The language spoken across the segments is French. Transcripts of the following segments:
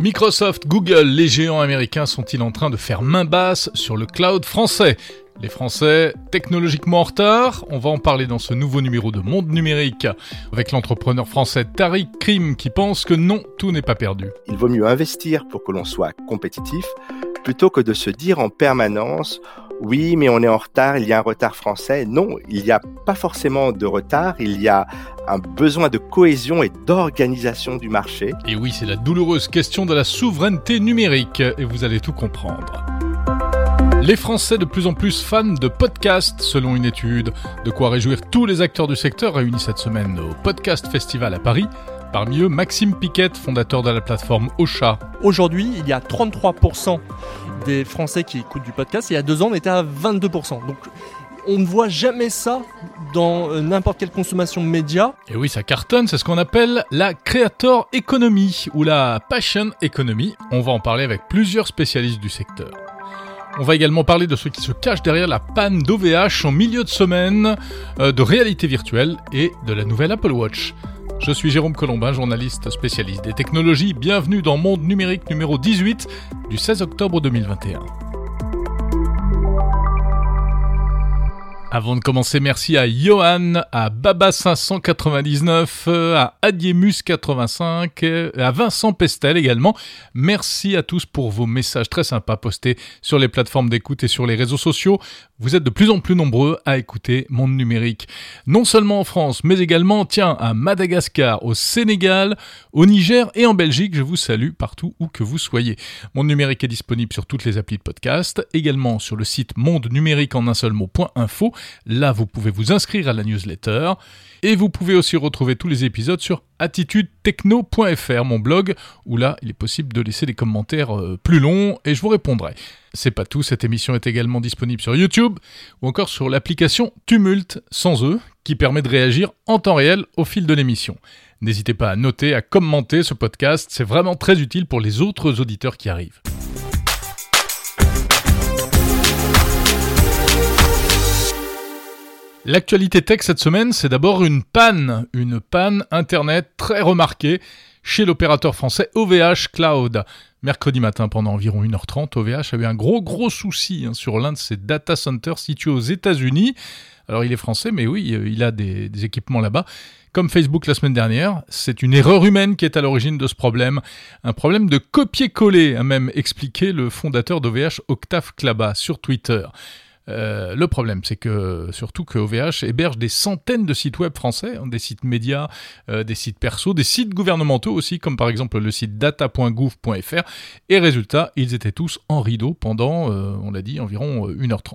Microsoft, Google, les géants américains sont-ils en train de faire main basse sur le cloud français? Les Français, technologiquement en retard, on va en parler dans ce nouveau numéro de Monde Numérique avec l'entrepreneur français Tariq Krim qui pense que non, tout n'est pas perdu. Il vaut mieux investir pour que l'on soit compétitif plutôt que de se dire en permanence oui, mais on est en retard, il y a un retard français. Non, il n'y a pas forcément de retard, il y a un besoin de cohésion et d'organisation du marché. Et oui, c'est la douloureuse question de la souveraineté numérique, et vous allez tout comprendre. Les Français de plus en plus fans de podcasts, selon une étude. De quoi réjouir tous les acteurs du secteur réunis cette semaine au Podcast Festival à Paris. Parmi eux, Maxime Piquet, fondateur de la plateforme Ocha. Aujourd'hui, il y a 33% des Français qui écoutent du podcast. Il y a deux ans, on était à 22%. Donc, on ne voit jamais ça dans euh, n'importe quelle consommation de médias. Et oui, ça cartonne, c'est ce qu'on appelle la creator economy ou la passion economy. On va en parler avec plusieurs spécialistes du secteur. On va également parler de ceux qui se cachent derrière la panne d'OVH en milieu de semaine, euh, de réalité virtuelle et de la nouvelle Apple Watch. Je suis Jérôme Colombin, journaliste spécialiste des technologies. Bienvenue dans Monde Numérique numéro 18 du 16 octobre 2021. Avant de commencer, merci à Johan, à Baba599, à Adiemus85, à Vincent Pestel également. Merci à tous pour vos messages très sympas postés sur les plateformes d'écoute et sur les réseaux sociaux. Vous êtes de plus en plus nombreux à écouter Monde Numérique. Non seulement en France, mais également, tiens, à Madagascar, au Sénégal, au Niger et en Belgique. Je vous salue partout où que vous soyez. Monde Numérique est disponible sur toutes les applis de podcast, également sur le site monde numérique en un seul mot.info Là, vous pouvez vous inscrire à la newsletter. Et vous pouvez aussi retrouver tous les épisodes sur attitudetechno.fr, mon blog, où là, il est possible de laisser des commentaires euh, plus longs et je vous répondrai. C'est pas tout, cette émission est également disponible sur YouTube ou encore sur l'application Tumult sans eux, qui permet de réagir en temps réel au fil de l'émission. N'hésitez pas à noter, à commenter ce podcast, c'est vraiment très utile pour les autres auditeurs qui arrivent. L'actualité tech cette semaine, c'est d'abord une panne, une panne Internet très remarquée chez l'opérateur français OVH Cloud. Mercredi matin, pendant environ 1h30, OVH a eu un gros gros souci hein, sur l'un de ses data centers situés aux États-Unis. Alors il est français, mais oui, euh, il a des, des équipements là-bas. Comme Facebook la semaine dernière, c'est une erreur humaine qui est à l'origine de ce problème. Un problème de copier-coller, a même expliqué le fondateur d'OVH, Octave Klaba, sur Twitter. Euh, le problème, c'est que surtout que OVH héberge des centaines de sites web français, hein, des sites médias, euh, des sites perso, des sites gouvernementaux aussi, comme par exemple le site data.gouv.fr. Et résultat, ils étaient tous en rideau pendant, euh, on l'a dit, environ 1h30.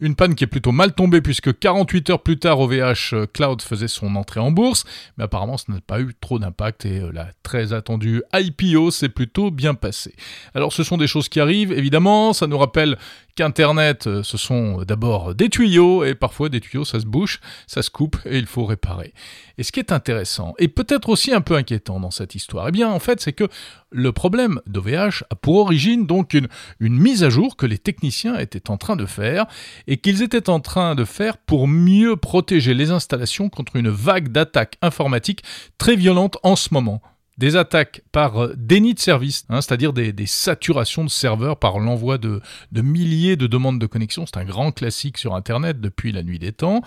Une panne qui est plutôt mal tombée puisque 48 heures plus tard, OVH Cloud faisait son entrée en bourse, mais apparemment ça n'a pas eu trop d'impact et la très attendue IPO s'est plutôt bien passée. Alors ce sont des choses qui arrivent, évidemment, ça nous rappelle qu'Internet, euh, ce sont d'abord des tuyaux, et parfois des tuyaux, ça se bouche, ça se coupe, et il faut réparer. Et ce qui est intéressant, et peut-être aussi un peu inquiétant dans cette histoire, eh bien en fait c'est que le problème d'OVH a pour origine donc une, une mise à jour que les techniciens étaient en train de faire, et qu'ils étaient en train de faire pour mieux protéger les installations contre une vague d'attaques informatiques très violente en ce moment des attaques par euh, déni de service, hein, c'est-à-dire des, saturations de serveurs par l'envoi de, milliers de demandes de connexion. C'est un grand classique sur Internet depuis la nuit des temps.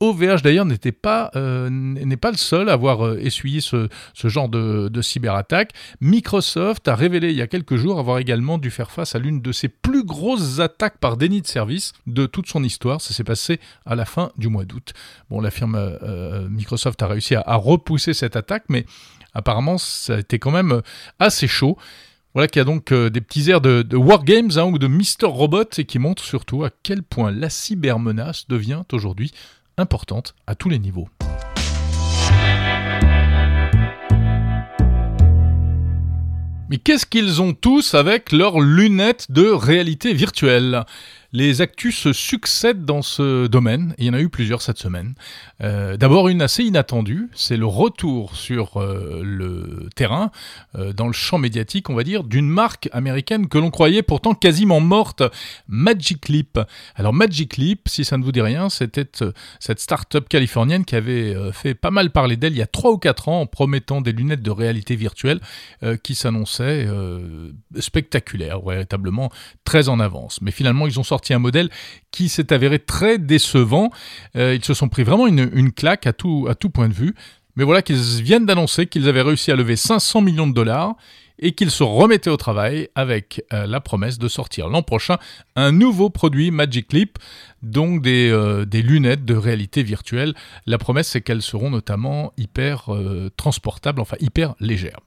OVH d'ailleurs n'était pas euh, n'est pas le seul à avoir euh, essuyé ce, genre de, de cyberattaque. Microsoft a révélé il y a quelques jours avoir également dû faire face à l'une de ses plus grosses attaques par déni de service de toute son histoire. Ça s'est passé à la fin du mois d'août. Bon, la firme Microsoft a réussi à repousser cette attaque, mais apparemment, ça a été quand même euh, assez chaud. Voilà qu'il y a donc euh, des petits airs de, Wargames hein, ou de Mister Robot et qui montrent surtout à quel point la cybermenace devient aujourd'hui importante à tous les niveaux. Mais qu'est-ce qu'ils ont tous avec leurs lunettes de réalité virtuelle? Les actus se succèdent dans ce domaine, il y en a eu plusieurs cette semaine. Euh, d'abord une assez inattendue, c'est le retour sur euh, le terrain, euh, dans le champ médiatique, on va dire, d'une marque américaine que l'on croyait pourtant quasiment morte, Magic Leap. Alors Magic Leap, si ça ne vous dit rien, c'était cette start-up californienne qui avait fait pas mal parler d'elle il y a 3 ou 4 ans en promettant des lunettes de réalité virtuelle qui s'annonçaient spectaculaires, véritablement très en avance. Mais finalement, ils ont sorti un modèle qui s'est avéré très décevant. Euh, ils se sont pris vraiment une, claque à tout, à tout point de vue. Mais voilà qu'ils viennent d'annoncer qu'ils avaient réussi à lever 500 millions de dollars et qu'ils se remettaient au travail avec euh, la promesse de sortir l'an prochain un nouveau produit Magic Leap, donc des, euh, lunettes de réalité virtuelle. La promesse, c'est qu'elles seront notamment hyper transportables, enfin hyper légères.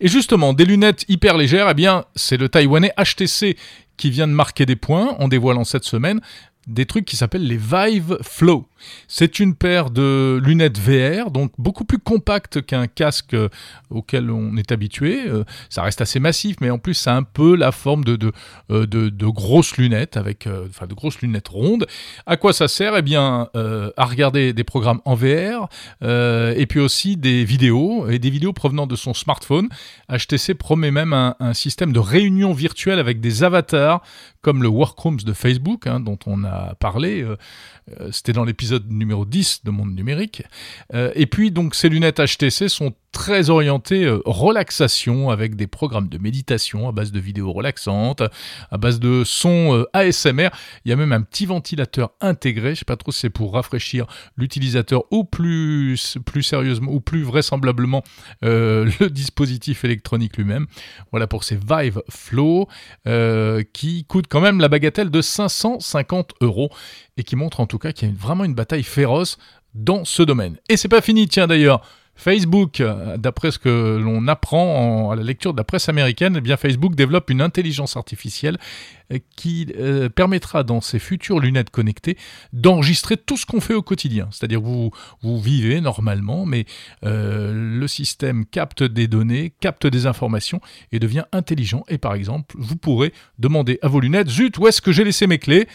Et justement, des lunettes hyper légères, eh bien, c'est le taïwanais HTC qui vient de marquer des points en dévoilant cette semaine des trucs qui s'appellent les Vive Flow. C'est une paire de lunettes VR, donc beaucoup plus compacte qu'un casque euh, auquel on est habitué. Euh, ça reste assez massif, mais en plus ça a un peu la forme de, de, euh, de, grosses lunettes, avec, enfin de grosses lunettes rondes. À quoi ça sert? Eh bien, à regarder des programmes en VR, et puis aussi des vidéos, et des vidéos provenant de son smartphone. HTC promet même un, système de réunion virtuelle avec des avatars, comme le Workrooms de Facebook, hein, dont on a parlé. C'était dans l'épisode numéro 10 de Monde Numérique. Euh, et puis, donc, ces lunettes HTC sont très orientées euh, relaxation avec des programmes de méditation à base de vidéos relaxantes, à base de sons ASMR. Il y a même un petit ventilateur intégré. Je sais pas trop si c'est pour rafraîchir l'utilisateur ou plus, sérieusement ou plus vraisemblablement le dispositif électronique lui-même. Voilà pour ces Vive Flow qui coûtent quand même la bagatelle de 550 euros et qui montre en tout cas qu'il y a vraiment une bataille féroce dans ce domaine. Et c'est pas fini, tiens d'ailleurs. Facebook, d'après ce que l'on apprend à la lecture de la presse américaine, eh bien Facebook développe une intelligence artificielle euh, qui euh, permettra dans ses futures lunettes connectées d'enregistrer tout ce qu'on fait au quotidien. C'est-à-dire vous vous vivez normalement, mais euh, le système capte des données, capte des informations et devient intelligent. Et par exemple, vous pourrez demander à vos lunettes, zut, où est-ce que j'ai laissé mes clés?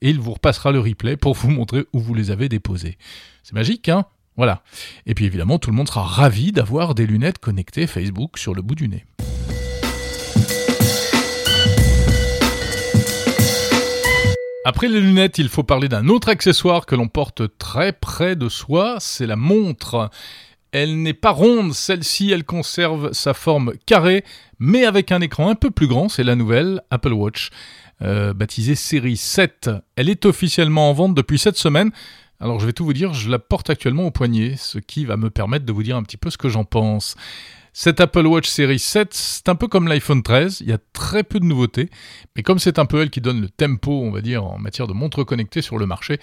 Et il vous repassera le replay pour vous montrer où vous les avez déposés. C'est magique, hein? Voilà. Et puis évidemment, tout le monde sera ravi d'avoir des lunettes connectées Facebook sur le bout du nez. Après les lunettes, il faut parler d'un autre accessoire que l'on porte très près de soi, c'est la montre. Elle n'est pas ronde, celle-ci, elle conserve sa forme carrée, mais avec un écran un peu plus grand, c'est la nouvelle Apple Watch. Euh, baptisée série 7. Elle est officiellement en vente depuis cette semaine. Alors je vais tout vous dire, je la porte actuellement au poignet, ce qui va me permettre de vous dire un petit peu ce que j'en pense. Cette Apple Watch série 7, c'est un peu comme l'iPhone 13, il y a très peu de nouveautés, mais comme c'est un peu elle qui donne le tempo, on va dire, en matière de montres connectées sur le marché,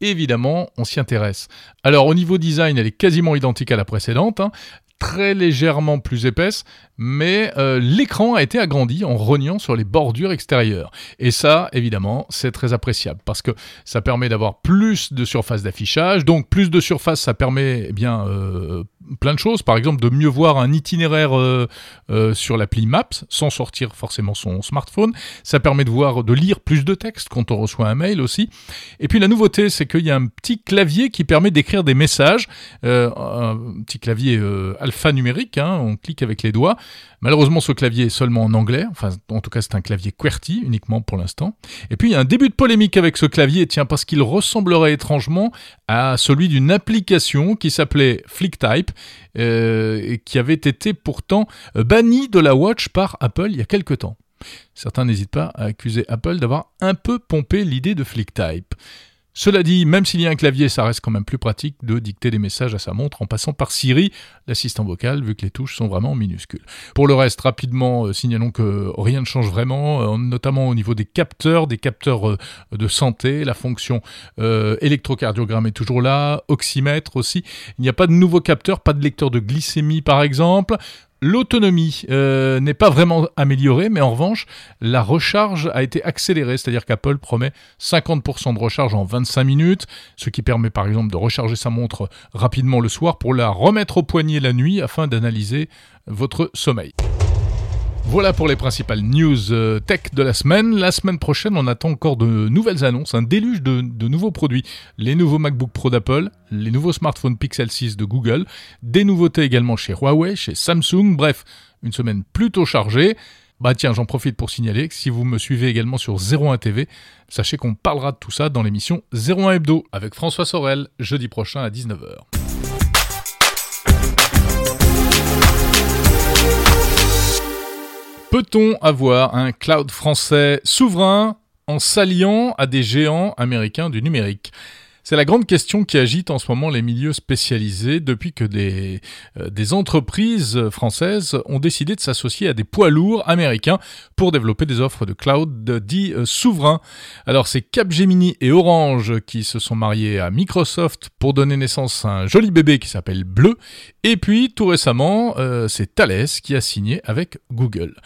évidemment, on s'y intéresse. Alors au niveau design, elle est quasiment identique à la précédente. Hein très légèrement plus épaisse, mais euh, l'écran a été agrandi en rognant sur les bordures extérieures. Et ça, évidemment, c'est très appréciable parce que ça permet d'avoir plus de surface d'affichage. Donc plus de surface, ça permet eh bien euh, plein de choses. Par exemple, de mieux voir un itinéraire euh, sur l'appli Maps sans sortir forcément son smartphone. Ça permet de voir, de lire plus de texte quand on reçoit un mail aussi. Et puis la nouveauté, c'est qu'il y a un petit clavier qui permet d'écrire des messages, un petit clavier alphanumérique. Hein, on clique avec les doigts. Malheureusement, ce clavier est seulement en anglais. Enfin, en tout cas, c'est un clavier QWERTY uniquement pour l'instant. Et puis, il y a un début de polémique avec ce clavier, tiens, parce qu'il ressemblerait étrangement à celui d'une application qui s'appelait FlickType, euh, qui avait été pourtant bannie de la Watch par Apple il y a quelque temps. Certains n'hésitent pas à accuser Apple d'avoir un peu pompé l'idée de FlickType. Cela dit, même s'il y a un clavier, ça reste quand même plus pratique de dicter des messages à sa montre en passant par Siri, l'assistant vocal, vu que les touches sont vraiment minuscules. Pour le reste, rapidement, euh, signalons que rien ne change vraiment, euh, notamment au niveau des capteurs, des capteurs euh, de santé, la fonction électrocardiogramme est toujours là, oxymètre aussi. Il n'y a pas de nouveau capteur, pas de lecteur de glycémie par exemple. L'autonomie euh, n'est pas vraiment améliorée, mais en revanche, la recharge a été accélérée, c'est-à-dire qu'Apple promet 50% de recharge en 25 minutes, ce qui permet par exemple de recharger sa montre rapidement le soir pour la remettre au poignet la nuit afin d'analyser votre sommeil. Voilà pour les principales news euh, tech de la semaine. La semaine prochaine, on attend encore de nouvelles annonces, un déluge de, nouveaux produits. Les nouveaux MacBook Pro d'Apple, les nouveaux smartphones Pixel 6 de Google, des nouveautés également chez Huawei, chez Samsung. Bref, une semaine plutôt chargée. Bah tiens, j'en profite pour signaler que si vous me suivez également sur 01 TV, sachez qu'on parlera de tout ça dans l'émission 01 Hebdo avec François Sorel, jeudi prochain à 19h. Peut-on avoir un cloud français souverain en s'alliant à des géants américains du numérique? C'est la grande question qui agite en ce moment les milieux spécialisés depuis que des, euh, des entreprises françaises ont décidé de s'associer à des poids lourds américains pour développer des offres de cloud dits euh, souverains. Alors c'est Capgemini et Orange qui se sont mariés à Microsoft pour donner naissance à un joli bébé qui s'appelle Bleu. Et puis tout récemment, euh, c'est Thales qui a signé avec Google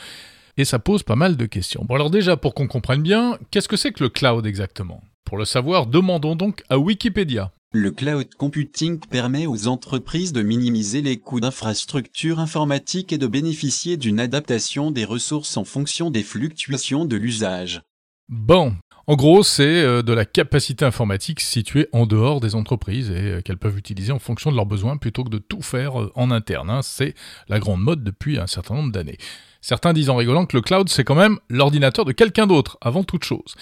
et ça pose pas mal de questions. Bon alors déjà pour qu'on comprenne bien, qu'est-ce que c'est que le cloud exactement? Pour le savoir, demandons donc à Wikipédia. Le cloud computing permet aux entreprises de minimiser les coûts d'infrastructure informatique et de bénéficier d'une adaptation des ressources en fonction des fluctuations de l'usage. Bon, en gros, c'est euh, de la capacité informatique située en dehors des entreprises et euh, qu'elles peuvent utiliser en fonction de leurs besoins plutôt que de tout faire euh, en interne. Hein. C'est la grande mode depuis un certain nombre d'années. Certains disent en rigolant que le cloud, c'est quand même l'ordinateur de quelqu'un d'autre, avant toute chose.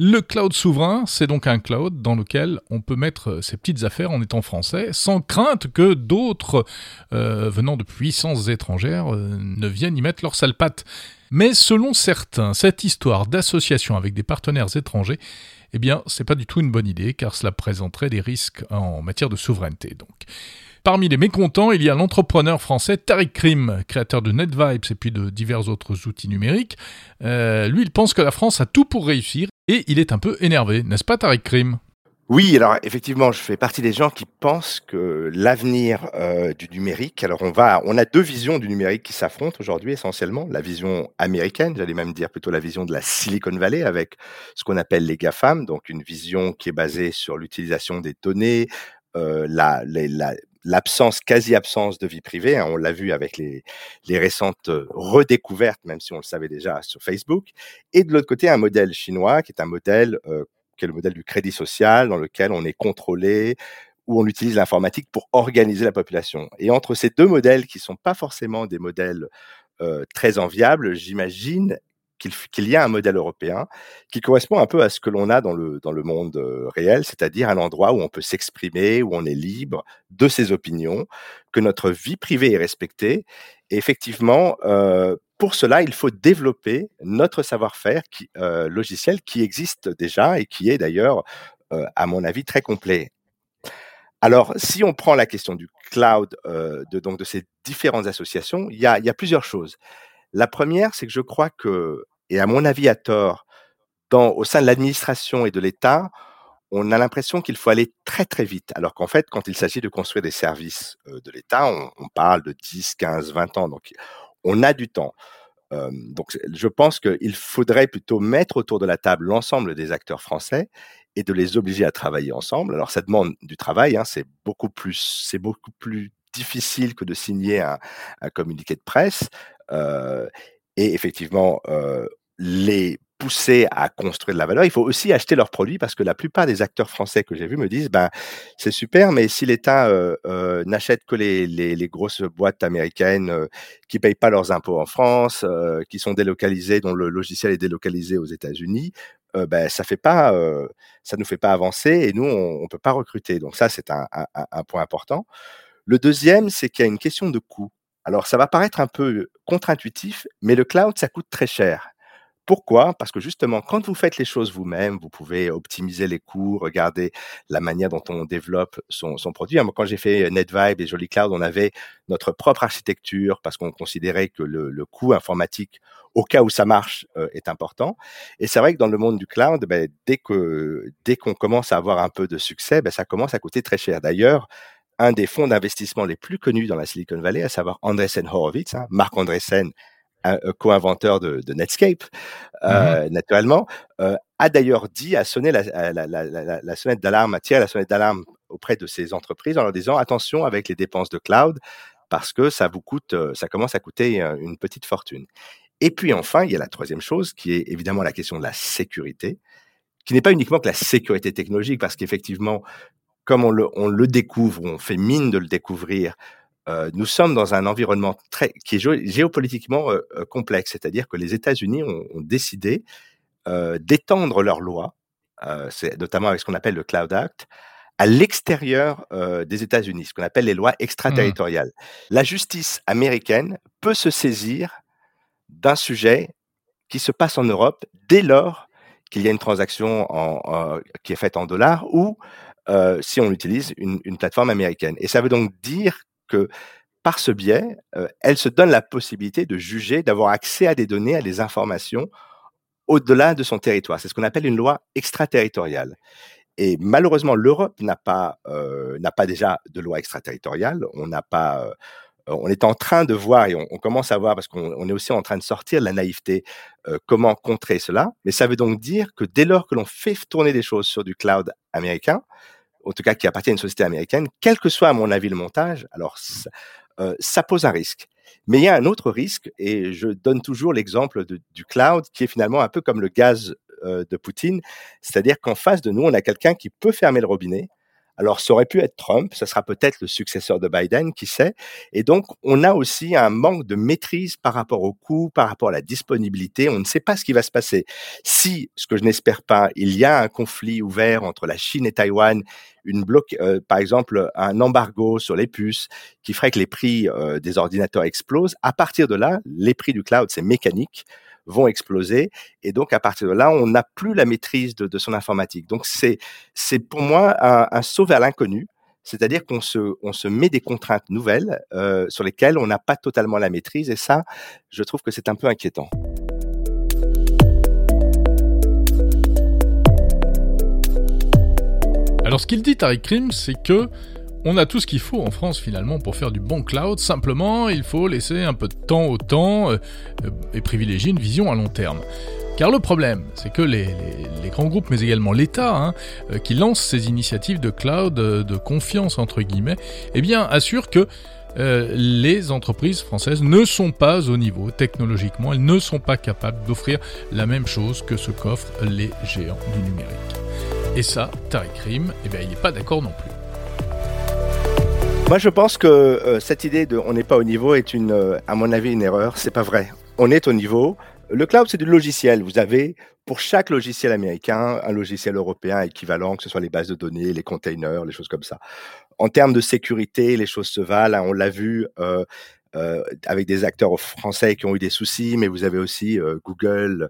Le cloud souverain, c'est donc un cloud dans lequel on peut mettre euh, ses petites affaires en étant français, sans crainte que d'autres euh, venant de puissances étrangères euh, ne viennent y mettre leur sale patte. Mais selon certains, cette histoire d'association avec des partenaires étrangers, eh bien, c'est pas du tout une bonne idée, car cela présenterait des risques en matière de souveraineté. Donc. Parmi les mécontents, il y a l'entrepreneur français Tariq Krim, créateur de NetVibes et puis de divers autres outils numériques. lui, il pense que la France a tout pour réussir et il est un peu énervé, n'est-ce pas Tariq Krim? Oui, alors effectivement, je fais partie des gens qui pensent que l'avenir euh, du numérique. Alors on va, on a deux visions du numérique qui s'affrontent aujourd'hui essentiellement. La vision américaine, j'allais même dire plutôt la vision de la Silicon Valley avec ce qu'on appelle les GAFAM, donc une vision qui est basée sur l'utilisation des données, euh, la, l'absence, quasi-absence de vie privée. Hein, on l'a vu avec les, les récentes euh, redécouvertes, même si on le savait déjà sur Facebook. Et de l'autre côté, un modèle chinois qui est un modèle euh, qui est le modèle du crédit social, dans lequel on est contrôlé, où on utilise l'informatique pour organiser la population. Et entre ces deux modèles, qui sont pas forcément des modèles euh, très enviables, j'imagine qu'il y a un modèle européen qui correspond un peu à ce que l'on a dans le, dans le monde euh, réel, c'est-à-dire un endroit où on peut s'exprimer, où on est libre de ses opinions, que notre vie privée est respectée. Et effectivement, euh, pour cela, il faut développer notre savoir-faire euh, logiciel qui existe déjà et qui est d'ailleurs, à mon avis, très complet. Alors, si on prend la question du cloud, de, donc de ces différentes associations, il y a plusieurs choses. La première, c'est que je crois que, et à mon avis à tort, au sein de l'administration et de l'État, on a l'impression qu'il faut aller très très vite, alors qu'en fait, quand il s'agit de construire des services euh, de l'État, on, on, parle de 10, 15, 20 ans, donc on a du temps. Euh, donc je pense qu'il faudrait plutôt mettre autour de la table l'ensemble des acteurs français et de les obliger à travailler ensemble. Alors ça demande du travail, hein, c'est beaucoup plus, c'est beaucoup plus difficile que de signer un, un communiqué de presse. Euh, et effectivement, euh, les pousser à construire de la valeur, il faut aussi acheter leurs produits parce que la plupart des acteurs français que j'ai vus me disent ben c'est super, mais si l'État euh, n'achète que les, grosses boîtes américaines euh, qui payent pas leurs impôts en France, qui sont délocalisées, dont le logiciel est délocalisé aux États-Unis, ben ça fait pas, ça nous fait pas avancer et nous on, on peut pas recruter. Donc ça c'est un point important. Le deuxième, c'est qu'il y a une question de coût. Alors, ça va paraître un peu contre-intuitif, mais le cloud, ça coûte très cher. Pourquoi? Parce que justement, quand vous faites les choses vous-même, vous pouvez optimiser les coûts, regarder la manière dont on développe son, produit. Quand j'ai fait NetVibe et Jolly Cloud, on avait notre propre architecture parce qu'on considérait que le, coût informatique, au cas où ça marche, est important. Et c'est vrai que dans le monde du cloud, ben, dès qu'on commence à avoir un peu de succès, ben, ça commence à coûter très cher. D'ailleurs, un des fonds d'investissement les plus connus dans la Silicon Valley, à savoir Andreessen Horowitz, hein, Marc Andreessen, co-inventeur de, de, Netscape, euh, mmh naturellement, euh, a d'ailleurs dit, a sonné la, la, la, la sonnette d'alarme, a tiré la sonnette d'alarme auprès de ces entreprises en leur disant attention avec les dépenses de cloud parce que ça vous coûte, euh, ça commence à coûter une petite fortune. Et puis enfin, il y a la troisième chose qui est évidemment la question de la sécurité, qui n'est pas uniquement que la sécurité technologique, parce qu'effectivement, comme on le, on le découvre, on fait mine de le découvrir, euh, nous sommes dans un environnement très, qui est géopolitiquement euh, euh, complexe, c'est-à-dire que les États-Unis ont, ont, décidé euh, d'étendre leurs lois, notamment avec ce qu'on appelle le Cloud Act, à l'extérieur des États-Unis, ce qu'on appelle les lois extraterritoriales. Mmh. La justice américaine peut se saisir d'un sujet qui se passe en Europe dès lors qu'il y a une transaction en, en, qui est faite en dollars ou euh, si on utilise une, plateforme américaine. Et ça veut donc dire que par ce biais, euh, elle se donne la possibilité de juger, d'avoir accès à des données, à des informations au-delà de son territoire. C'est ce qu'on appelle une loi extraterritoriale. Et malheureusement, l'Europe n'a pas euh, pas déjà de loi extraterritoriale. On pas on est en train de voir et on, commence à voir parce qu'on est aussi en train de sortir de la naïveté comment contrer cela. Mais ça veut donc dire que dès lors que l'on fait tourner des choses sur du cloud américain, en tout cas qui appartient à une société américaine, quel que soit à mon avis le montage, alors ça, euh, pose un risque. Mais il y a un autre risque, et je donne toujours l'exemple du cloud, qui est finalement un peu comme le gaz euh, de Poutine, c'est-à-dire qu'en face de nous, on a quelqu'un qui peut fermer le robinet. Alors, ça aurait pu être Trump, ça sera peut-être le successeur de Biden, qui sait. Et donc, on a aussi un manque de maîtrise par rapport au coût, par rapport à la disponibilité. On ne sait pas ce qui va se passer. Si, ce que je n'espère pas, il y a un conflit ouvert entre la Chine et Taïwan, une bloc, euh, par exemple, un embargo sur les puces qui ferait que les prix euh, des ordinateurs explosent. À partir de là, les prix du cloud, c'est mécanique vont exploser. Et donc, à partir de là, on n'a plus la maîtrise de, son informatique. Donc, c'est, pour moi un, un saut vers l'inconnu. C'est-à-dire qu'on se, on se met des contraintes nouvelles euh, sur lesquelles on n'a pas totalement la maîtrise. Et ça, je trouve que c'est un peu inquiétant. Alors, ce qu'il dit, Tariq Krim, c'est que on a tout ce qu'il faut en France finalement pour faire du bon cloud, simplement il faut laisser un peu de temps au temps euh, et privilégier une vision à long terme. Car le problème, c'est que les, grands groupes, mais également l'État, hein, euh, qui lancent ces initiatives de cloud euh, de confiance entre guillemets, eh bien assurent que euh, les entreprises françaises ne sont pas au niveau technologiquement, elles ne sont pas capables d'offrir la même chose que ce qu'offrent les géants du numérique. Et ça, Tariq eh bien, il n'est pas d'accord non plus. Moi, je pense que euh, cette idée de on n'est pas au niveau est une, euh, à mon avis, une erreur. C'est pas vrai. On est au niveau. Le cloud, c'est du logiciel. Vous avez pour chaque logiciel américain un logiciel européen équivalent, que ce soit les bases de données, les containers, les choses comme ça. En termes de sécurité, les choses se valent. Hein, on l'a vu. Euh, euh, avec des acteurs français qui ont eu des soucis, mais vous avez aussi euh, Google,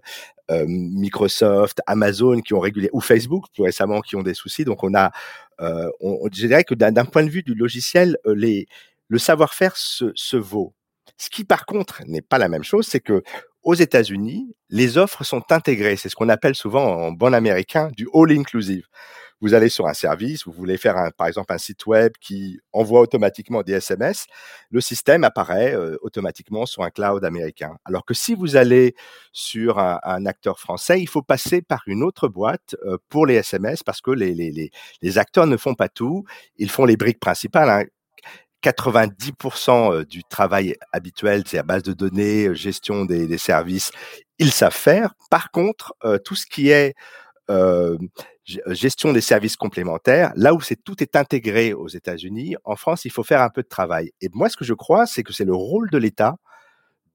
euh, Microsoft, Amazon qui ont régulé, ou Facebook plus récemment qui ont des soucis. Donc on a, euh, je dirais que d'un point de vue du logiciel, euh, le savoir-faire se, se vaut. Ce qui par contre n'est pas la même chose, c'est que aux États-Unis, les offres sont intégrées. C'est ce qu'on appelle souvent en bon américain du all inclusive vous allez sur un service, vous voulez faire un, par exemple un site web qui envoie automatiquement des SMS, le système apparaît euh, automatiquement sur un cloud américain. Alors que si vous allez sur un, acteur français, il faut passer par une autre boîte euh, pour les SMS parce que les, acteurs ne font pas tout, ils font les briques principales. Hein. 90% euh, du travail habituel, c'est à base de données, gestion des, services, ils savent faire. Par contre, tout ce qui est euh, gestion des services complémentaires, là où c'est tout est intégré aux États-Unis, en France, il faut faire un peu de travail. Et moi, ce que je crois, c'est que c'est le rôle de l'État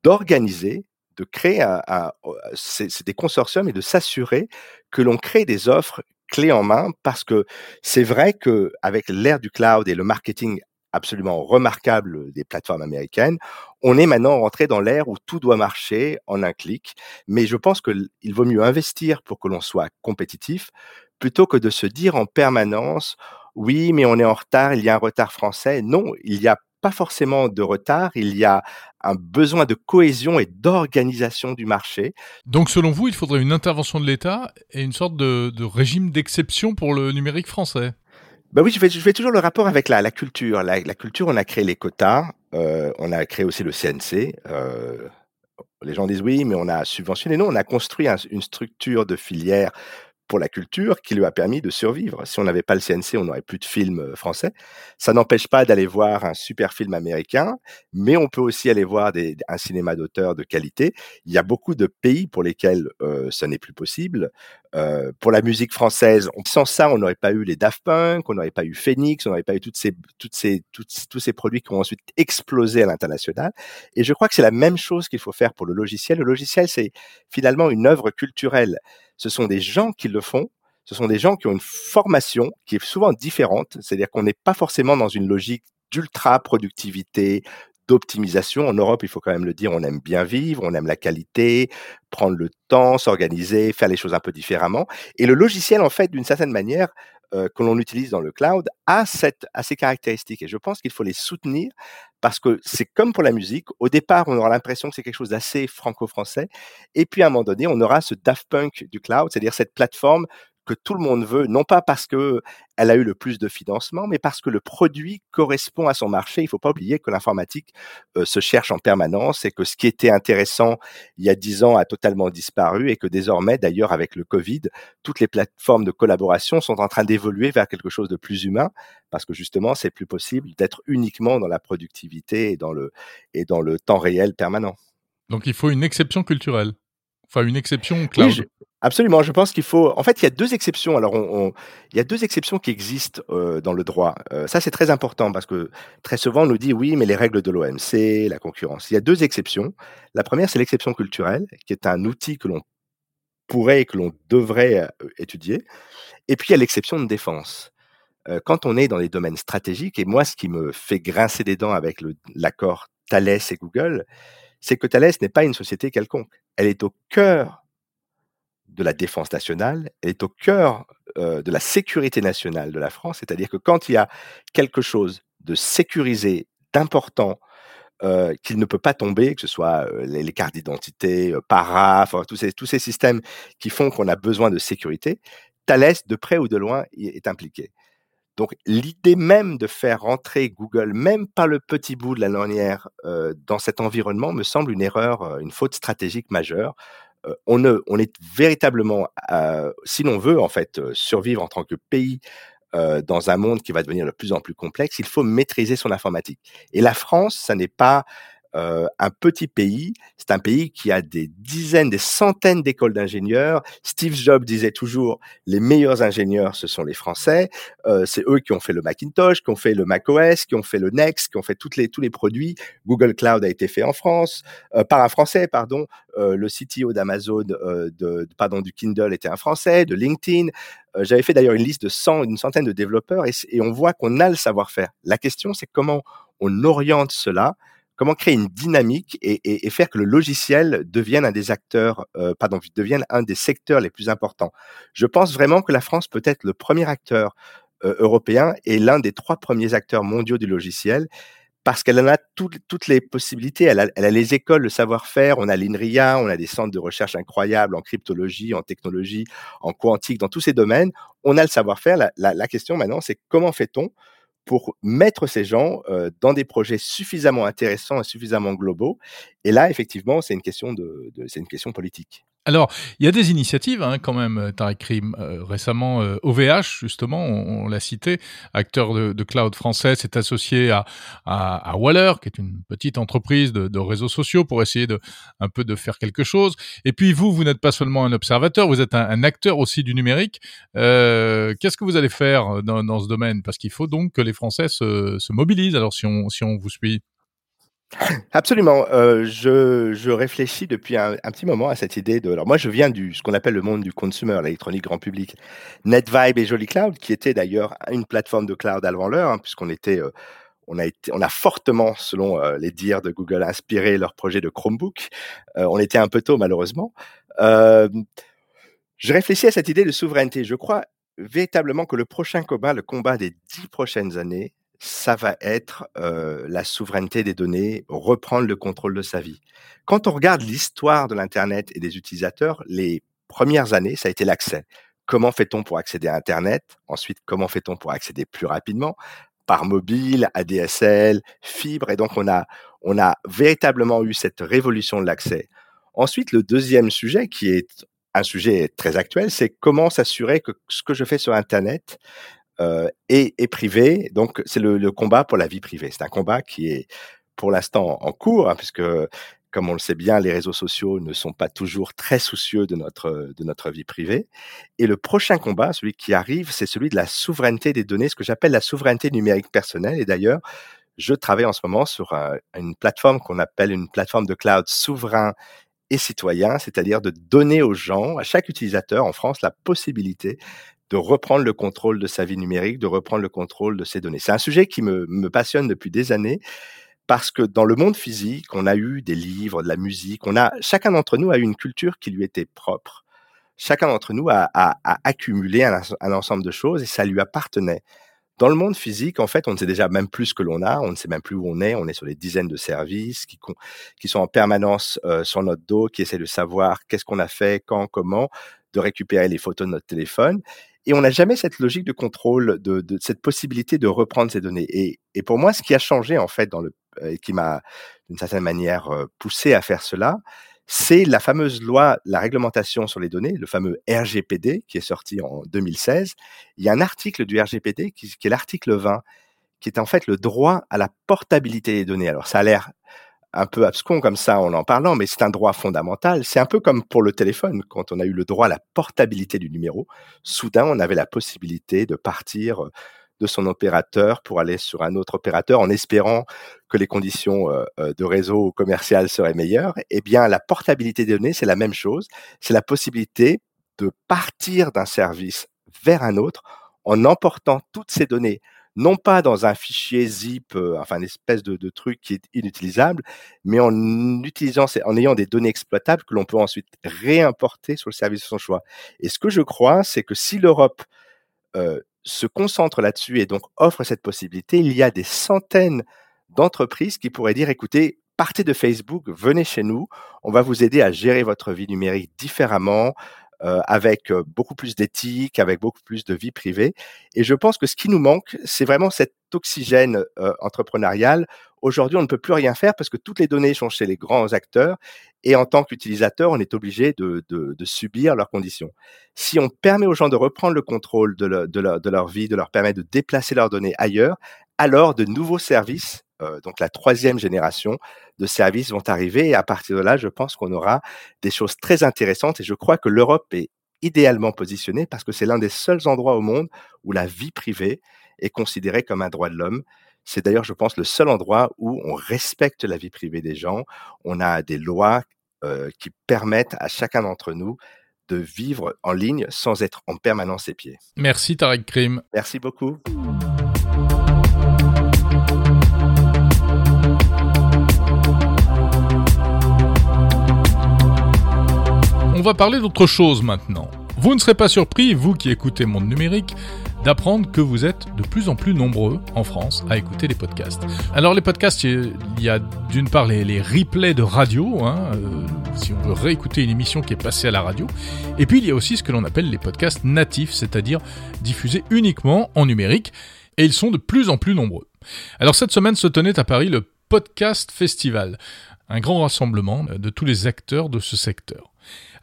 d'organiser, de créer un c'est des consortiums et de s'assurer que l'on crée des offres clés en main, parce que c'est vrai que avec l'ère du cloud et le marketing absolument remarquable des plateformes américaines. On est maintenant rentré dans l'ère où tout doit marcher en un clic, mais je pense qu'il vaut mieux investir pour que l'on soit compétitif plutôt que de se dire en permanence oui, mais on est en retard, il y a un retard français. Non, il n'y a pas forcément de retard, il y a un besoin de cohésion et d'organisation du marché. Donc selon vous, il faudrait une intervention de l'État et une sorte de, de régime d'exception pour le numérique français? Ben oui, je fais, je fais toujours le rapport avec la, la culture. La, la, culture, on a créé les quotas, euh, on a créé aussi le CNC. Euh, les gens disent oui, mais on a subventionné. Non, on a construit un, une structure de filière pour la culture qui lui a permis de survivre. Si on n'avait pas le CNC, on n'aurait plus de films euh, français. Ça n'empêche pas d'aller voir un super film américain, mais on peut aussi aller voir un cinéma d'auteur de qualité. Il y a beaucoup de pays pour lesquels euh, ce n'est plus possible. Euh, pour la musique française, sans ça, on n'aurait pas eu les Daft Punk, on n'aurait pas eu Phoenix, on n'aurait pas eu toutes ces, toutes ces, tous ces produits qui ont ensuite explosé à l'international. Et je crois que c'est la même chose qu'il faut faire pour le logiciel. Le logiciel, c'est finalement une œuvre culturelle ce sont des gens qui le font, ce sont des gens qui ont une formation qui est souvent différente, c'est-à-dire qu'on n'est pas forcément dans une logique d'ultra productivité, d'optimisation. En Europe, il faut quand même le dire, on aime bien vivre, on aime la qualité, prendre le temps, s'organiser, faire les choses un peu différemment. Et le logiciel, en fait, d'une certaine manière, euh, que l'on utilise dans le cloud a, cette, a ces caractéristiques. Et je pense qu'il faut les soutenir parce que c'est comme pour la musique. Au départ, on aura l'impression que c'est quelque chose d'assez franco-français. Et puis à un moment donné, on aura ce Daft Punk du cloud, c'est-à-dire cette plateforme que tout le monde veut, non pas parce que elle a eu le plus de financement, mais parce que le produit correspond à son marché. Il ne faut pas oublier que l'informatique euh, se cherche en permanence et que ce qui était intéressant il y a dix ans a totalement disparu et que désormais, d'ailleurs, avec le Covid, toutes les plateformes de collaboration sont en train d'évoluer vers quelque chose de plus humain parce que justement, c'est plus possible d'être uniquement dans la productivité et dans le, et dans le temps réel permanent. Donc il faut une exception culturelle. Enfin, une exception cloud. Absolument, je pense qu'il faut. En fait, il y a deux exceptions. Alors, on, il y a deux exceptions qui existent euh, dans le droit. Euh, ça, c'est très important parce que très souvent, on nous dit oui, mais les règles de l'OMC, la concurrence. Il y a deux exceptions. La première, c'est l'exception culturelle, qui est un outil que l'on pourrait et que l'on devrait euh, étudier. Et puis, il y a l'exception de défense. quand on est dans les domaines stratégiques, et moi, ce qui me fait grincer des dents avec l'accord Thales et Google, c'est que Thales n'est pas une société quelconque. Elle est au cœur de la défense nationale, elle est au cœur euh, de la sécurité nationale de la France, c'est-à-dire que quand il y a quelque chose de sécurisé, d'important, euh, qu'il ne peut pas tomber, que ce soit euh, les, cartes d'identité, paraf, tous, ces, tous ces systèmes qui font qu'on a besoin de sécurité, Thales, de près ou de loin, est impliqué. Donc l'idée même de faire rentrer Google, même par le petit bout de la lanière, dans cet environnement me semble une erreur, une faute stratégique majeure. Euh, on, est véritablement, euh, si l'on veut en fait euh, survivre en tant que pays dans un monde qui va devenir de plus en plus complexe, il faut maîtriser son informatique. Et la France, ça n'est pas euh, un petit pays. C'est un pays qui a des dizaines, des centaines d'écoles d'ingénieurs. Steve Jobs disait toujours les meilleurs ingénieurs, ce sont les Français. Euh, c'est eux qui ont fait le Macintosh, qui ont fait le macOS, qui ont fait le Next, qui ont fait les, tous les produits. Google Cloud a été fait en France euh, par un Français, pardon. le CTO d'Amazon, pardon, du Kindle était un Français, de LinkedIn. J'avais fait d'ailleurs une liste de 100, une centaine de développeurs et on voit qu'on a le savoir-faire. La question, c'est comment on oriente cela comment créer une dynamique et, faire que le logiciel devienne un des acteurs, euh, pardon, devienne un des secteurs les plus importants. Je pense vraiment que la France peut être le premier acteur euh, européen et l'un des trois premiers acteurs mondiaux du logiciel parce qu'elle en a toutes les possibilités. Elle a, les écoles, le savoir-faire, on a l'INRIA, on a des centres de recherche incroyables en cryptologie, en technologie, en quantique, dans tous ces domaines. On a le savoir-faire. La, la question maintenant, c'est comment fait-on pour mettre ces gens dans des projets suffisamment intéressants et suffisamment globaux. Et là, effectivement, c'est une question de c'est une question politique. Alors, il y a des initiatives hein, quand même, euh, Tariq Krim. Euh, récemment, OVH, euh, justement, on, l'a cité, acteur de, cloud français, s'est associé à, à, Waller, qui est une petite entreprise de, réseaux sociaux, pour essayer de un peu de faire quelque chose. Et puis vous, vous n'êtes pas seulement un observateur, vous êtes un, acteur aussi du numérique. Qu'est-ce que vous allez faire dans, ce domaine? Parce qu'il faut donc que les Français se, se mobilisent. Alors, si on, si on vous suit. Absolument. Euh, je, réfléchis depuis un, un, petit moment à cette idée de. Alors moi, je viens du ce qu'on appelle le monde du consumer, l'électronique grand public, NetVibe et Jolly Cloud, qui était d'ailleurs une plateforme de cloud avant l'heure, hein, puisqu'on était, euh, on a été, on a fortement, selon euh, les dires de Google, inspiré leur projet de Chromebook. on était un peu tôt, malheureusement. je réfléchis à cette idée de souveraineté. Je crois véritablement que le prochain combat, le combat des dix prochaines années, ça va être la souveraineté des données, reprendre le contrôle de sa vie. Quand on regarde l'histoire de l'Internet et des utilisateurs, les premières années, ça a été l'accès. Comment fait-on pour accéder à Internet? Ensuite, comment fait-on pour accéder plus rapidement? Par mobile, ADSL, fibre. Et donc, on a, on a véritablement eu cette révolution de l'accès. Ensuite, le deuxième sujet qui est un sujet très actuel, c'est comment s'assurer que ce que je fais sur Internet euh, est, est, privé. Donc, c'est le, le, combat pour la vie privée. C'est un combat qui est pour l'instant en cours, hein, puisque, comme on le sait bien, les réseaux sociaux ne sont pas toujours très soucieux de notre, de notre vie privée. Et le prochain combat, celui qui arrive, c'est celui de la souveraineté des données, ce que j'appelle la souveraineté numérique personnelle. Et d'ailleurs, je travaille en ce moment sur un, une plateforme qu'on appelle une plateforme de cloud souverain et citoyen, c'est-à-dire de donner aux gens, à chaque utilisateur en France, la possibilité de reprendre le contrôle de sa vie numérique, de reprendre le contrôle de ses données. C'est un sujet qui me, passionne depuis des années parce que dans le monde physique, on a eu des livres, de la musique, on a chacun d'entre nous a eu une culture qui lui était propre. Chacun d'entre nous a, accumulé un, ensemble de choses et ça lui appartenait. Dans le monde physique, en fait, on ne sait déjà même plus ce que l'on a, on ne sait même plus où on est, on est sur des dizaines de services qui, qui sont en permanence euh, sur notre dos, qui essaient de savoir qu'est-ce qu'on a fait, quand, comment, de récupérer les photos de notre téléphone. Et on n'a jamais cette logique de contrôle, de, cette possibilité de reprendre ces données. Et, pour moi, ce qui a changé, en fait, le, et qui m'a, d'une certaine manière, euh, poussé à faire cela, c'est la fameuse loi, la réglementation sur les données, le fameux RGPD qui est sorti en 2016. Il y a un article du RGPD qui, qui est l'article 20, qui est en fait le droit à la portabilité des données. Alors ça a l'air un peu abscon comme ça en en parlant, mais c'est un droit fondamental. C'est un peu comme pour le téléphone, quand on a eu le droit à la portabilité du numéro. Soudain, on avait la possibilité de partir de son opérateur pour aller sur un autre opérateur en espérant que les conditions euh, euh, de réseau commercial seraient meilleures, eh bien, la portabilité des données, c'est la même chose. C'est la possibilité de partir d'un service vers un autre en emportant toutes ces données, non pas dans un fichier zip, euh, enfin une espèce de, truc qui est inutilisable, mais en utilisant, en ayant des données exploitables que l'on peut ensuite réimporter sur le service de son choix. Et ce que je crois, c'est que si l'Europe euh, se concentre là-dessus et donc offre cette possibilité, il y a des centaines d'entreprises qui pourraient dire, écoutez, partez de Facebook, venez chez nous, on va vous aider à gérer votre vie numérique différemment, euh, avec euh, beaucoup plus d'éthique, avec beaucoup plus de vie privée. Et je pense que ce qui nous manque, c'est vraiment cet oxygène euh, entrepreneurial. Aujourd'hui, on ne peut plus rien faire parce que toutes les données sont chez les grands acteurs et en tant qu'utilisateur, on est obligé de, de, de, subir leurs conditions. Si on permet aux gens de reprendre le contrôle de, de, leur, de leur vie, de leur permettre de déplacer leurs données ailleurs, alors de nouveaux services euh, donc la troisième génération de services vont arriver et à partir de là, je pense qu'on aura des choses très intéressantes et je crois que l'Europe est idéalement positionnée parce que c'est l'un des seuls endroits au monde où la vie privée est considérée comme un droit de l'homme. C'est d'ailleurs, je pense, le seul endroit où on respecte la vie privée des gens. On a des lois euh, qui permettent à chacun d'entre nous de vivre en ligne sans être en permanence épié. Merci Tarek Krim. Merci beaucoup. Va parler d'autre chose maintenant. Vous ne serez pas surpris, vous qui écoutez Monde Numérique, d'apprendre que vous êtes de plus en plus nombreux en France à écouter les podcasts. Alors les podcasts, il y a d'une part les, les, replays de radio, hein, euh, si on veut réécouter une émission qui est passée à la radio, et puis il y a aussi ce que l'on appelle les podcasts natifs, c'est-à-dire diffusés uniquement en numérique, et ils sont de plus en plus nombreux. Alors cette semaine se tenait à Paris le Podcast Festival, un grand rassemblement de tous les acteurs de ce secteur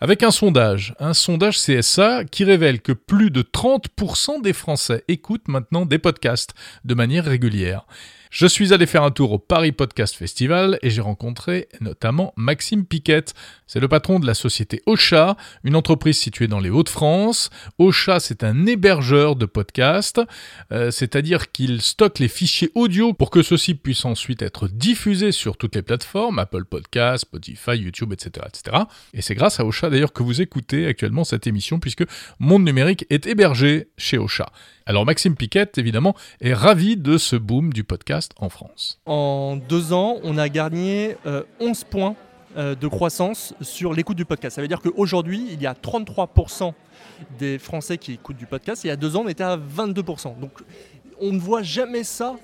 avec un sondage, un sondage CSA qui révèle que plus de 30% des Français écoutent maintenant des podcasts de manière régulière. Je suis allé faire un tour au Paris Podcast Festival et j'ai rencontré notamment Maxime Piquette. C'est le patron de la société Ocha, une entreprise située dans les Hauts-de-France. Ocha, c'est un hébergeur de podcasts, euh, c'est-à-dire qu'il stocke les fichiers audio pour que ceux-ci puissent ensuite être diffusés sur toutes les plateformes, Apple Podcasts, Spotify, YouTube, etc. etc. Et c'est grâce à Ocha d'ailleurs que vous écoutez actuellement cette émission puisque Monde Numérique est hébergé chez Ocha. Alors Maxime Piquette, évidemment, est ravi de ce boom du podcast en France. En deux ans, on a gagné 11 euh, points euh, de croissance sur l'écoute du podcast. Ça veut dire qu'aujourd'hui, il y a 33% des Français qui écoutent du podcast. Et il y a deux ans, on était à 22%. Donc on ne voit jamais ça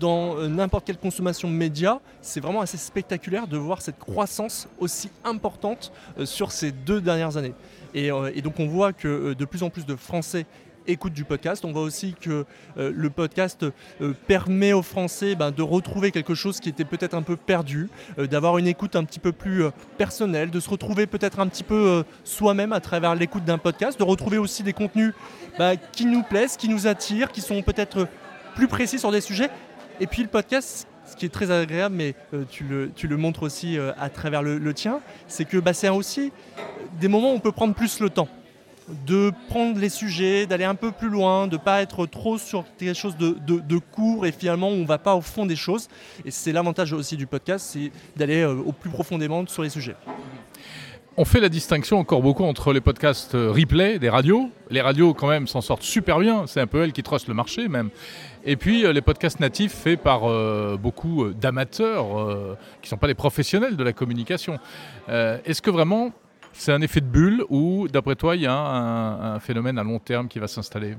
dans euh, n'importe quelle consommation média. C'est vraiment assez spectaculaire de voir cette croissance aussi importante sur ces deux dernières années. Et donc on voit que de plus en plus de Français écoute du podcast. On voit aussi que euh, le podcast euh, permet aux Français ben, de retrouver quelque chose qui était peut-être un peu perdu, euh, d'avoir une écoute un petit peu plus personnelle, de se retrouver peut-être un petit peu soi-même à travers l'écoute d'un podcast, de retrouver aussi des contenus ben, qui nous plaisent, qui nous attirent, qui sont peut-être plus précis sur des sujets. Et puis le podcast, ce qui est très agréable, mais tu, le, montres aussi à travers le, tien, c'est que bah, c'est aussi des moments où on peut prendre plus le temps de prendre les sujets, d'aller un peu plus loin, de ne pas être trop sur quelque chose de, court et finalement on ne va pas au fond des choses. Et c'est l'avantage aussi du podcast, c'est d'aller euh, au plus profondément sur les sujets. On fait la distinction encore beaucoup entre les podcasts euh, replay des radios. Les radios, quand même, s'en sortent super bien. C'est un peu elles qui trustent le marché, même. Et puis, euh, les podcasts natifs faits par beaucoup d'amateurs qui ne sont pas les professionnels de la communication. Est-ce que vraiment c'est un effet de bulle ou, d'après toi, il y a un, phénomène à long terme qui va s'installer?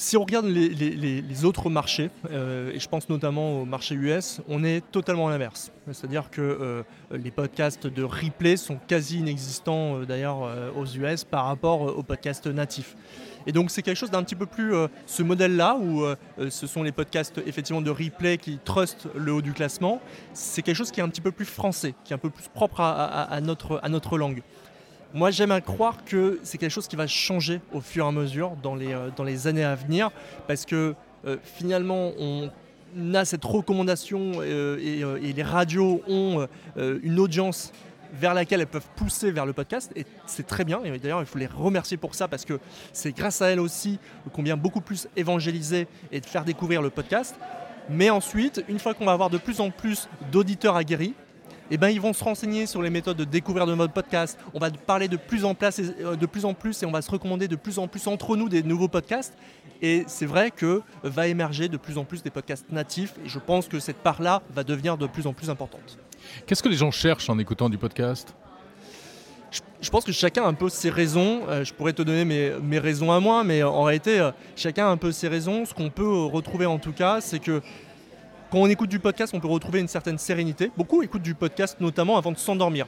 Si on regarde les, autres marchés, euh, et je pense notamment au marché US, on est totalement à l'inverse. C'est-à-dire que euh, les podcasts de replay sont quasi inexistants euh, d'ailleurs aux US par rapport aux podcasts natifs. Et donc c'est quelque chose d'un petit peu plus ce modèle-là où ce sont les podcasts effectivement de replay qui trustent le haut du classement. C'est quelque chose qui est un petit peu plus français, qui est un peu plus propre à, notre, à notre langue. Moi, j'aime à croire que c'est quelque chose qui va changer au fur et à mesure dans les, euh, dans les années à venir, parce que euh, finalement, on a cette recommandation euh, et, les radios ont une audience vers laquelle elles peuvent pousser vers le podcast et c'est très bien. Et d'ailleurs il faut les remercier pour ça parce que c'est grâce à elles aussi qu'on vient beaucoup plus évangéliser et de faire découvrir le podcast. Mais ensuite une fois qu'on va avoir de plus en plus d'auditeurs aguerris eh ben, ils vont se renseigner sur les méthodes de découvrir de mode podcast. On va parler de plus, en place, euh, de plus en plus et on va se recommander de plus en plus entre nous des nouveaux podcasts. Et c'est vrai que va émerger de plus en plus des podcasts natifs et je pense que cette part-là va devenir de plus en plus importante. Qu'est-ce que les gens cherchent en écoutant du podcast? Je pense que chacun a un peu ses raisons. Euh, je pourrais te donner mes, mes, raisons à moi, mais en réalité, euh, chacun a un peu ses raisons. Ce qu'on peut retrouver en tout cas, c'est que quand on écoute du podcast, on peut retrouver une certaine sérénité. Beaucoup écoutent du podcast notamment avant de s'endormir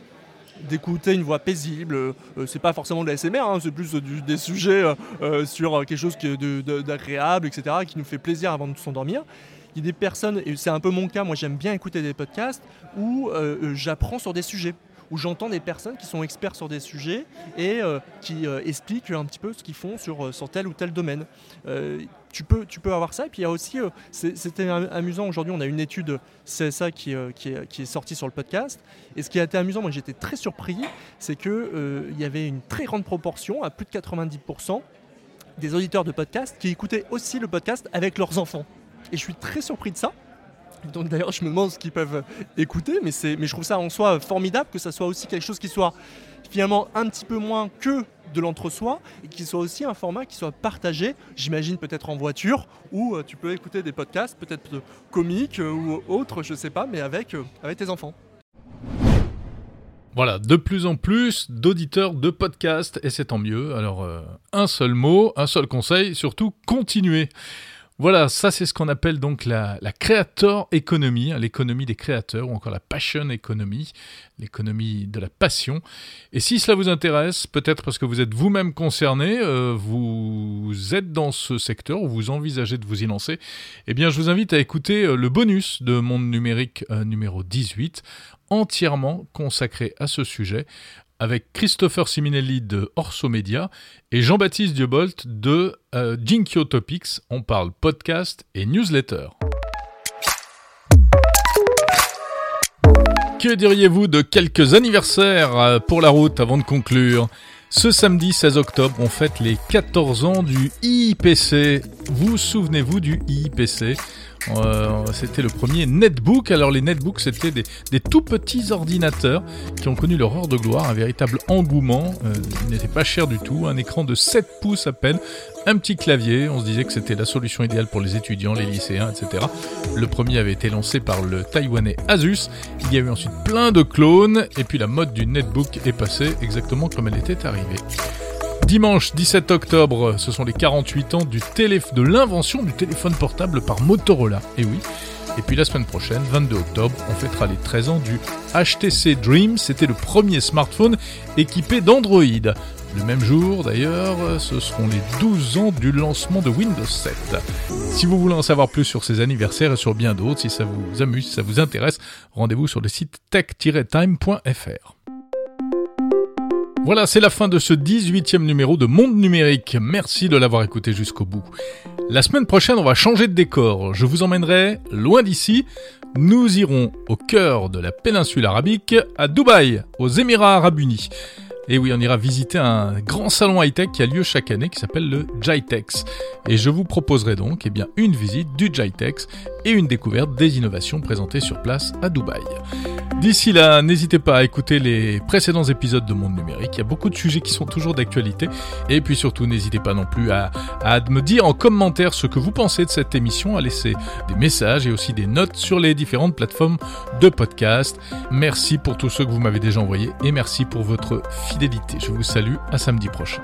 d'écouter une voix paisible. Euh, c'est pas forcément de la SMR, hein, c'est plus des sujets euh, sur quelque chose d'agréable, etc., qui nous fait plaisir avant de s'endormir. Il y a des personnes, et c'est un peu mon cas, moi j'aime bien écouter des podcasts où euh, j'apprends sur des sujets où j'entends des personnes qui sont experts sur des sujets et euh, qui euh, expliquent un petit peu ce qu'ils font euh, sur tel ou tel domaine. Tu, peux, tu peux avoir ça. Et puis il y a aussi, c'était amusant, aujourd'hui on a une étude CSA qui, qui, est, qui, est, sortie sur le podcast. Et ce qui a été amusant, moi j'étais très surpris, c'est qu'il y avait une très grande proportion, à plus de 90%, des auditeurs de podcast qui écoutaient aussi le podcast avec leurs enfants. Et je suis très surpris de ça. Donc d'ailleurs, je me demande ce qu'ils peuvent écouter, mais, mais je trouve ça en soi formidable que ça soit aussi quelque chose qui soit finalement un petit peu moins que de l'entre-soi et qui soit aussi un format qui soit partagé, j'imagine peut-être en voiture, où euh, tu peux écouter des podcasts, peut-être comiques euh, ou autres, je sais pas, mais avec, euh, avec tes enfants. Voilà, de plus en plus d'auditeurs de podcasts, et c'est tant mieux. Alors, un seul mot, un seul conseil, surtout continuez. Voilà, ça c'est ce qu'on appelle donc la, la economy, hein, l'économie des créateurs, ou encore la passion economy, l'économie de la passion. Et si cela vous intéresse, peut-être parce que vous êtes vous-même concerné, euh, vous êtes dans ce secteur ou vous envisagez de vous y lancer, eh bien je vous invite à écouter euh, le bonus de Monde Numérique euh, numéro 18, entièrement consacré à ce sujet avec Christopher Siminelli de Orso Media et Jean-Baptiste Diebolt de euh, Topics. On parle podcast et newsletter. Que diriez-vous de quelques anniversaires euh, pour la route avant de conclure? Ce samedi 16 octobre, on fête les 14 ans du IIPC. Vous souvenez-vous du IIPC c'était le premier netbook. Alors les netbooks, c'était des, tout petits ordinateurs qui ont connu leur heure de gloire, un véritable engouement. Euh, ils n'étaient pas cher du tout, un écran de 7 pouces à peine, un petit clavier. On se disait que c'était la solution idéale pour les étudiants, les lycéens, etc. Le premier avait été lancé par le taïwanais Asus. Il y a eu ensuite plein de clones, et puis la mode du netbook est passée exactement comme elle était arrivée. Dimanche 17 octobre, ce sont les 48 ans du de l'invention du téléphone portable par Motorola. Et oui. Et puis la semaine prochaine, 22 octobre, on fêtera les 13 ans du HTC Dream. C'était le premier smartphone équipé d'Android. Le même jour d'ailleurs, ce seront les 12 ans du lancement de Windows 7. Si vous voulez en savoir plus sur ces anniversaires et sur bien d'autres, si ça vous amuse, si ça vous intéresse, rendez-vous sur le site tech-time.fr. Voilà, c'est la fin de ce 18e numéro de Monde Numérique. Merci de l'avoir écouté jusqu'au bout. La semaine prochaine, on va changer de décor. Je vous emmènerai loin d'ici. Nous irons au cœur de la péninsule arabique, à Dubaï, aux Émirats arabes unis. Et oui, on ira visiter un grand salon high-tech qui a lieu chaque année qui s'appelle le JITEX. Et je vous proposerai donc eh bien, une visite du JITEX et une découverte des innovations présentées sur place à Dubaï. D'ici là, n'hésitez pas à écouter les précédents épisodes de Monde Numérique. Il y a beaucoup de sujets qui sont toujours d'actualité. Et puis surtout, n'hésitez pas non plus à, me dire en commentaire ce que vous pensez de cette émission, à laisser des messages et aussi des notes sur les différentes plateformes de podcast. Merci pour tous ceux que vous m'avez déjà envoyés et merci pour votre je vous salue à samedi prochain.